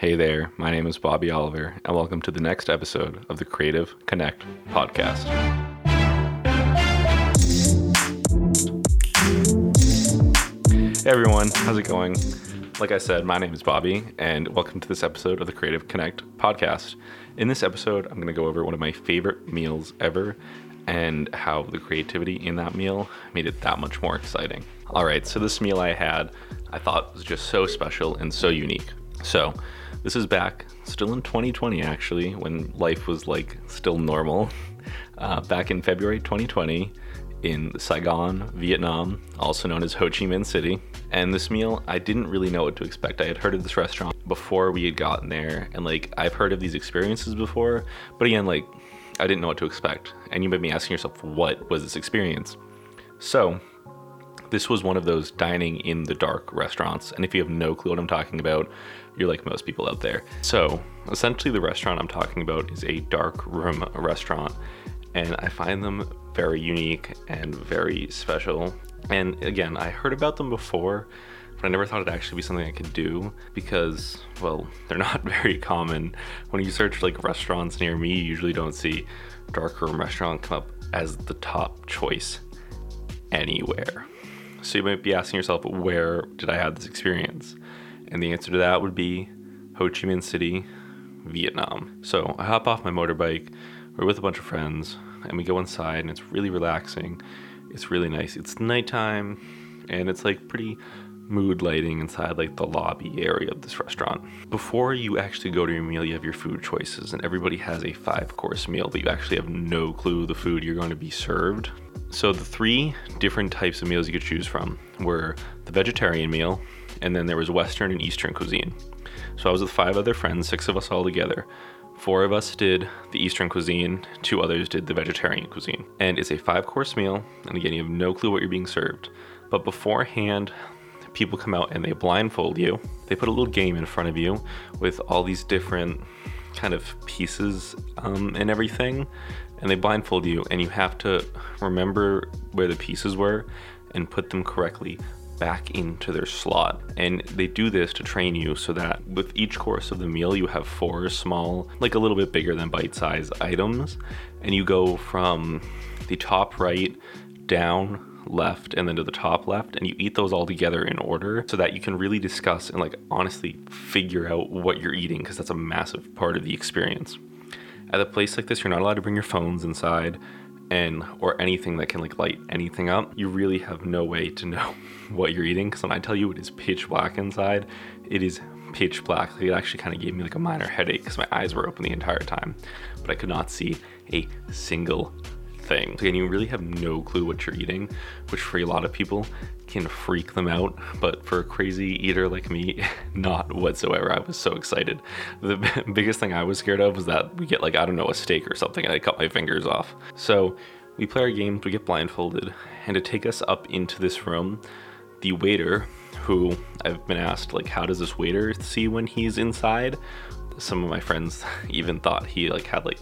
Hey there, my name is Bobby Oliver, and welcome to the next episode of the Creative Connect podcast. Hey everyone, how's it going? Like I said, my name is Bobby, and welcome to this episode of the Creative Connect podcast. In this episode, I'm going to go over one of my favorite meals ever and how the creativity in that meal made it that much more exciting. All right, so this meal I had, I thought was just so special and so unique. So, this is back, still in 2020 actually, when life was like still normal. Uh, back in February 2020 in Saigon, Vietnam, also known as Ho Chi Minh City. And this meal, I didn't really know what to expect. I had heard of this restaurant before we had gotten there, and like I've heard of these experiences before, but again, like I didn't know what to expect. And you might be asking yourself, what was this experience? So, this was one of those dining in the dark restaurants. And if you have no clue what I'm talking about, you're like most people out there. So, essentially, the restaurant I'm talking about is a dark room restaurant. And I find them very unique and very special. And again, I heard about them before, but I never thought it'd actually be something I could do because, well, they're not very common. When you search like restaurants near me, you usually don't see dark room restaurant come up as the top choice anywhere. So you might be asking yourself, where did I have this experience? And the answer to that would be Ho Chi Minh City, Vietnam. So I hop off my motorbike, we're with a bunch of friends, and we go inside, and it's really relaxing. It's really nice. It's nighttime, and it's like pretty mood lighting inside like the lobby area of this restaurant. Before you actually go to your meal, you have your food choices, and everybody has a five course meal, but you actually have no clue the food you're going to be served. So the three different types of meals you could choose from were the vegetarian meal, and then there was Western and Eastern cuisine. So I was with five other friends, six of us all together. Four of us did the Eastern cuisine, two others did the vegetarian cuisine. And it's a five course meal, and again, you have no clue what you're being served. But beforehand, people come out and they blindfold you. They put a little game in front of you with all these different kind of pieces um, and everything, and they blindfold you, and you have to remember where the pieces were and put them correctly back into their slot. And they do this to train you so that with each course of the meal, you have four small, like a little bit bigger than bite sized items. And you go from the top right down left and then to the top left and you eat those all together in order so that you can really discuss and like honestly figure out what you're eating because that's a massive part of the experience at a place like this you're not allowed to bring your phones inside and or anything that can like light anything up. You really have no way to know what you're eating because when i tell you it is pitch black inside it is pitch black. It actually kind of gave me like a minor headache because my eyes were open the entire time but i could not see a single thing. Again, you really have no clue what you're eating, which for a lot of people can freak them out. But for a crazy eater like me, not whatsoever. I was so excited. The biggest thing I was scared of was that we get like, I don't know, a steak or something and I cut my fingers off. So we play our games, we get blindfolded, and to take us up into this room, the waiter, who I've been asked, like, how does this waiter see when he's inside? Some of my friends even thought he like had like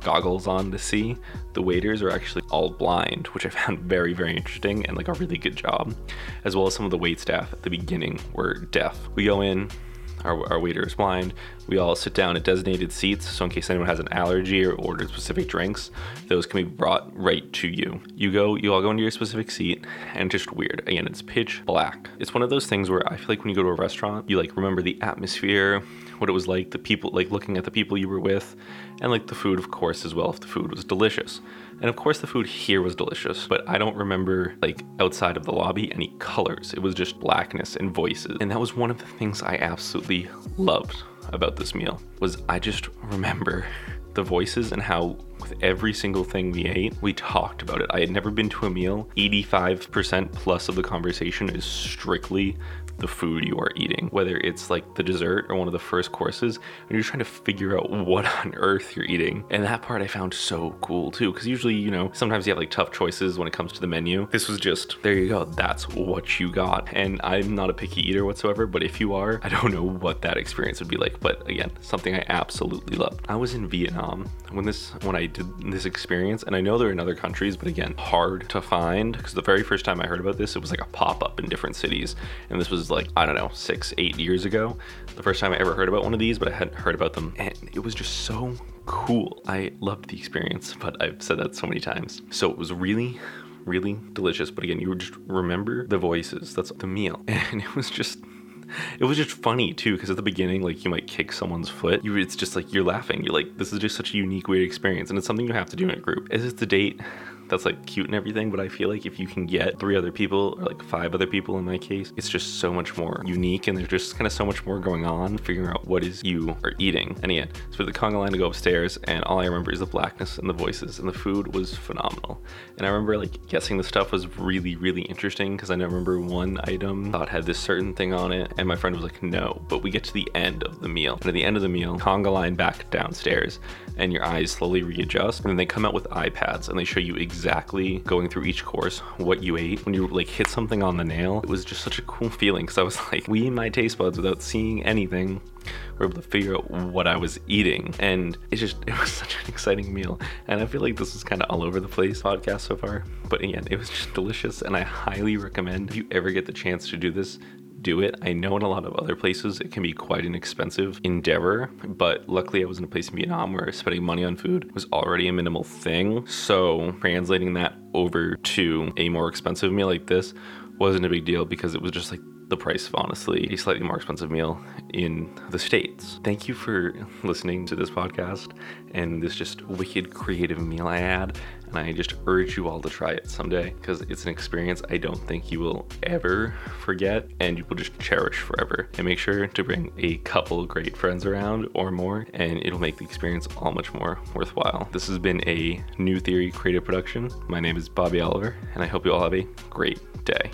goggles on to see. The waiters are actually all blind, which I found very, very interesting and like a really good job. As well as some of the wait staff at the beginning were deaf. We go in, our, our waiter is blind. We all sit down at designated seats, so in case anyone has an allergy or orders specific drinks, those can be brought right to you. You go, you all go into your specific seat, and just weird. Again, it's pitch black. It's one of those things where I feel like when you go to a restaurant, you like remember the atmosphere, what it was like, the people, like looking at the people you were with, and like the food, of course, as well, if the food was delicious. And of course, the food here was delicious, but I don't remember, like, outside of the lobby, any colors. It was just blackness and voices. And that was one of the things I absolutely loved about this meal, was I just remember the voices and how with every single thing we ate, we talked about it. I had never been to a meal. 85% plus of the conversation is strictly the food you are eating, whether it's like the dessert or one of the first courses, and you're trying to figure out what on earth you're eating. And that part I found so cool too, because usually, you know, sometimes you have like tough choices when it comes to the menu. This was just, there you go, that's what you got. And I'm not a picky eater whatsoever, but if you are, I don't know what that experience would be like. But again, something I absolutely loved. I was in Vietnam when this, when I did this experience, and I know they're in other countries, but again, hard to find because the very first time I heard about this, it was like a pop up in different cities, and this was like, I don't know, six, eight years ago. The first time I ever heard about one of these, but I hadn't heard about them. And it was just so cool. I loved the experience, but I've said that so many times. So it was really, really delicious. But again, you just remember the voices. That's the meal. And it was just it was just funny too because at the beginning like you might kick someone's foot you it's just like you're laughing you're like this is just such a unique weird experience and it's something you have to do in a group is it the date that's like cute and everything, but I feel like if you can get three other people or like five other people in my case, it's just so much more unique and there's just kind of so much more going on figuring out what is you are eating. And yeah, so for the conga line to go upstairs and all I remember is the blackness and the voices and the food was phenomenal. And I remember like guessing the stuff was really, really interesting because I remember one item thought had this certain thing on it and my friend was like, no, but we get to the end of the meal. And at the end of the meal, conga line back downstairs and your eyes slowly readjust and then they come out with iPads and they show you exactly exactly going through each course what you ate. When you like hit something on the nail, it was just such a cool feeling because I was like, we in my taste buds without seeing anything were able to figure out what I was eating. And it just, it was such an exciting meal. And I feel like this is kind of all over the place podcast so far. But again, it was just delicious. And I highly recommend if you ever get the chance to do this, do it. I know in a lot of other places it can be quite an expensive endeavor, but luckily I was in a place in Vietnam where spending money on food was already a minimal thing. So translating that over to a more expensive meal like this wasn't a big deal because it was just like the price of honestly a slightly more expensive meal in the States. Thank you for listening to this podcast and this just wicked creative meal I had. And I just urge you all to try it someday because it's an experience I don't think you will ever forget and you will just cherish forever. And make sure to bring a couple great friends around or more, and it'll make the experience all much more worthwhile. This has been a New Theory creative production. My name is Bobby Oliver, and I hope you all have a great day.